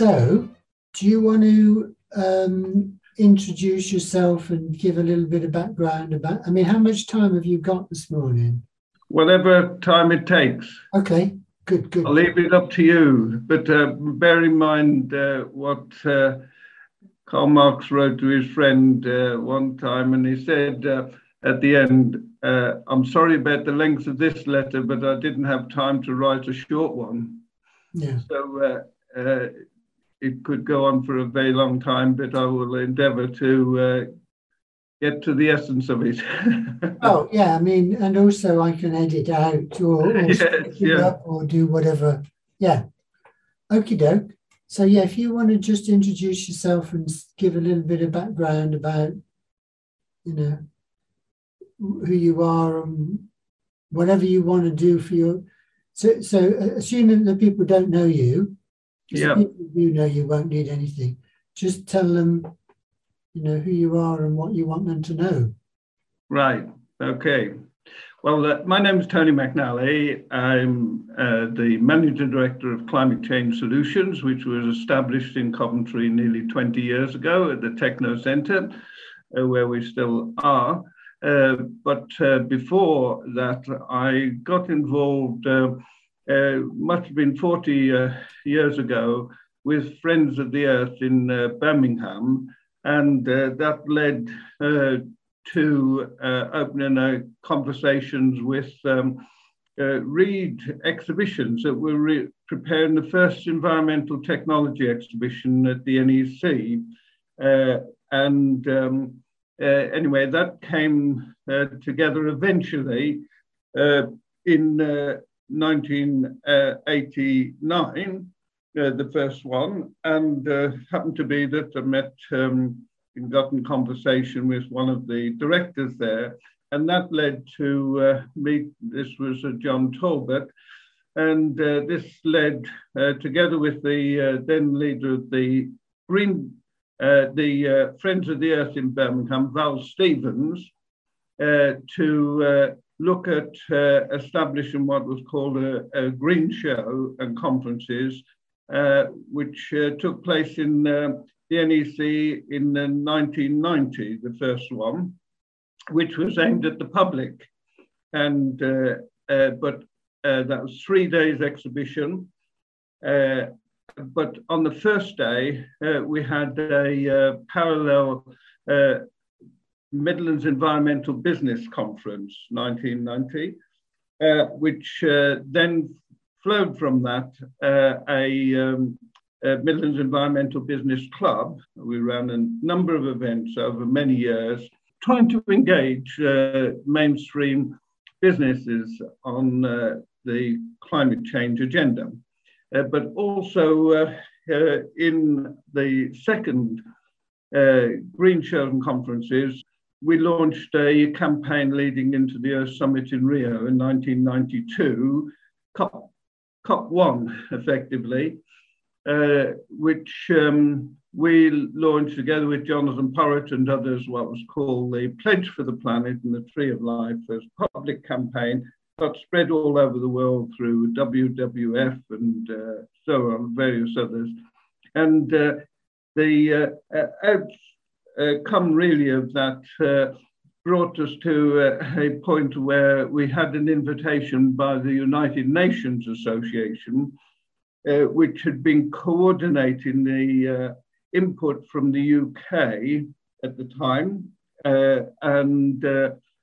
So, do you want to um, introduce yourself and give a little bit of background about? I mean, how much time have you got this morning? Whatever time it takes. Okay, good, good. I'll leave it up to you. But uh, bear in mind uh, what uh, Karl Marx wrote to his friend uh, one time, and he said uh, at the end, uh, I'm sorry about the length of this letter, but I didn't have time to write a short one. Yeah. So it could go on for a very long time, but I will endeavour to uh, get to the essence of it. oh yeah, I mean, and also I can edit out or, or yes, yeah. up or do whatever. Yeah. Okie doke. So yeah, if you want to just introduce yourself and give a little bit of background about, you know, who you are and whatever you want to do for your. So, so uh, assuming that people don't know you, yeah. you know you won't need anything. Just tell them, you know, who you are and what you want them to know. Right. Okay. Well, uh, my name is Tony McNally. I'm uh, the Managing Director of Climate Change Solutions, which was established in Coventry nearly 20 years ago at the Techno Centre, uh, where we still are. Uh, but uh, before that, I got involved uh, uh, must have been 40 uh, years ago with Friends of the Earth in uh, Birmingham, and that led to opening conversations with um, Reed exhibitions that were re- preparing the first environmental technology exhibition at the NEC. and um, uh, anyway, that came uh, together eventually uh, in 1989, uh, the first one, and uh, happened to be that I met um, and got in conversation with one of the directors there, and that led to uh, meet. This was uh, John Talbot, and uh, this led, uh, together with the then leader of the Green, the Friends of the Earth in Birmingham, Val Stevens, to look at uh, establishing what was called a, a, green show and conferences, uh, which uh, took place in uh, the NEC in 1990, the first one, which was aimed at the public. And uh, uh, but that was three days exhibition. but on the first day, we had a parallel Midlands Environmental Business Conference 1990, uh, which uh, then flowed from that uh, a, um, a, Midlands Environmental Business Club. We ran a number of events over many years, trying to engage uh, mainstream businesses on uh, the climate change agenda. Uh, but also in the second Green Shows and Conferences, we launched a campaign leading into the Earth Summit in Rio in 1992, COP, COP1 effectively, uh, which um, we launched together with Jonathan Porritt and others what was called the Pledge for the Planet and the Tree of Life as public campaign got spread all over the world through WWF and uh, so on, various others. And uh, the uh, uh, come really of that uh, brought us to uh, a point where we had an invitation by the United Nations Association, uh, which had been coordinating the uh, input from the UK at the time. Uh, and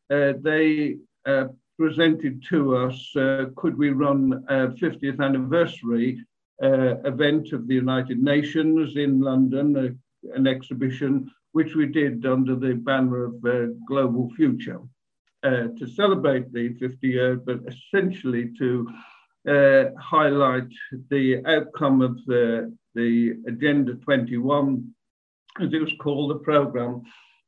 they presented to us could we run a 50th anniversary event of the United Nations in London, an exhibition which we did under the banner of uh, Global Future uh, to celebrate the 50 years, but essentially to uh, highlight the outcome of the, the Agenda 21, as it was called, the program.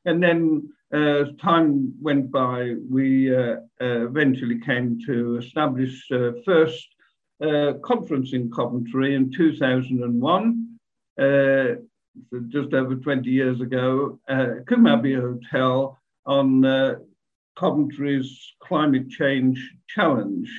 And then uh, as time went by, we uh, uh, eventually came to establish first conference in Coventry in 2001 just over 20 years ago, uh, Coombe Abbey Hotel on uh, Coventry's Climate Change Challenge,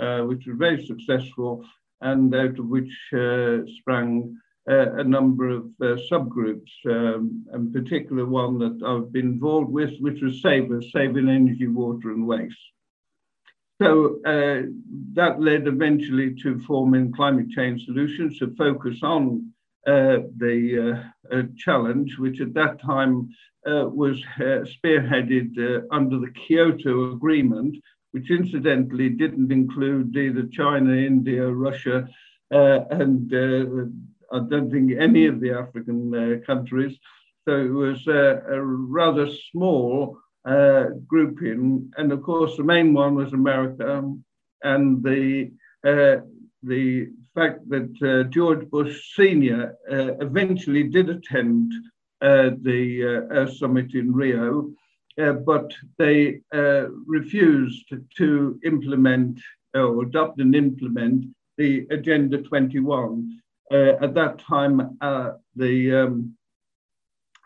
uh, which was very successful and out of which uh, sprang uh, a number of uh, subgroups, um, in particular one that I've been involved with, which was SAVER, Saving Energy, Water and Waste. So that led eventually to forming Climate Change Solutions to focus on the uh, uh, challenge, which at that time was spearheaded under the Kyoto Agreement, which incidentally didn't include either China, India, Russia, and I don't think any of the African countries. So it was a rather small uh, grouping, and of course the main one was America, and the uh, the fact that uh, George Bush Senior uh, eventually did attend uh, the uh, summit in Rio, but they refused to implement or adopt and implement the Agenda 21. at that time, the um,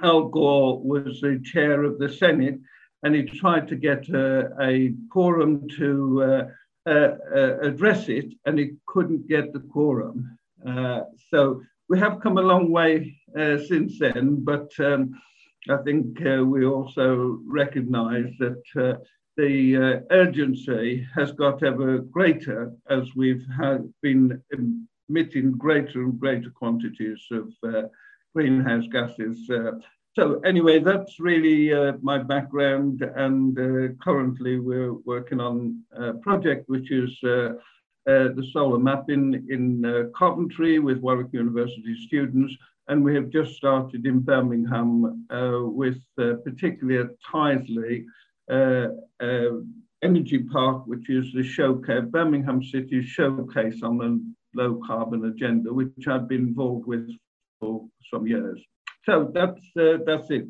Al Gore was the chair of the Senate, and he tried to get a, quorum to uh, uh, uh, address it, and it couldn't get the quorum. Uh, so we have come a long way uh, since then, but um, I think uh, we also recognize that the urgency has got ever greater as we've been emitting greater and greater quantities of greenhouse gases so anyway, that's really uh, my background, and uh, currently we're working on a project which is uh, uh the solar mapping in uh, Coventry with Warwick University students, and we have just started in Birmingham uh, with particularly at Tyseley Energy Park, which is the showcase, Birmingham City's showcase on the low carbon agenda, which I've been involved with for some years. So that's uh, that's it.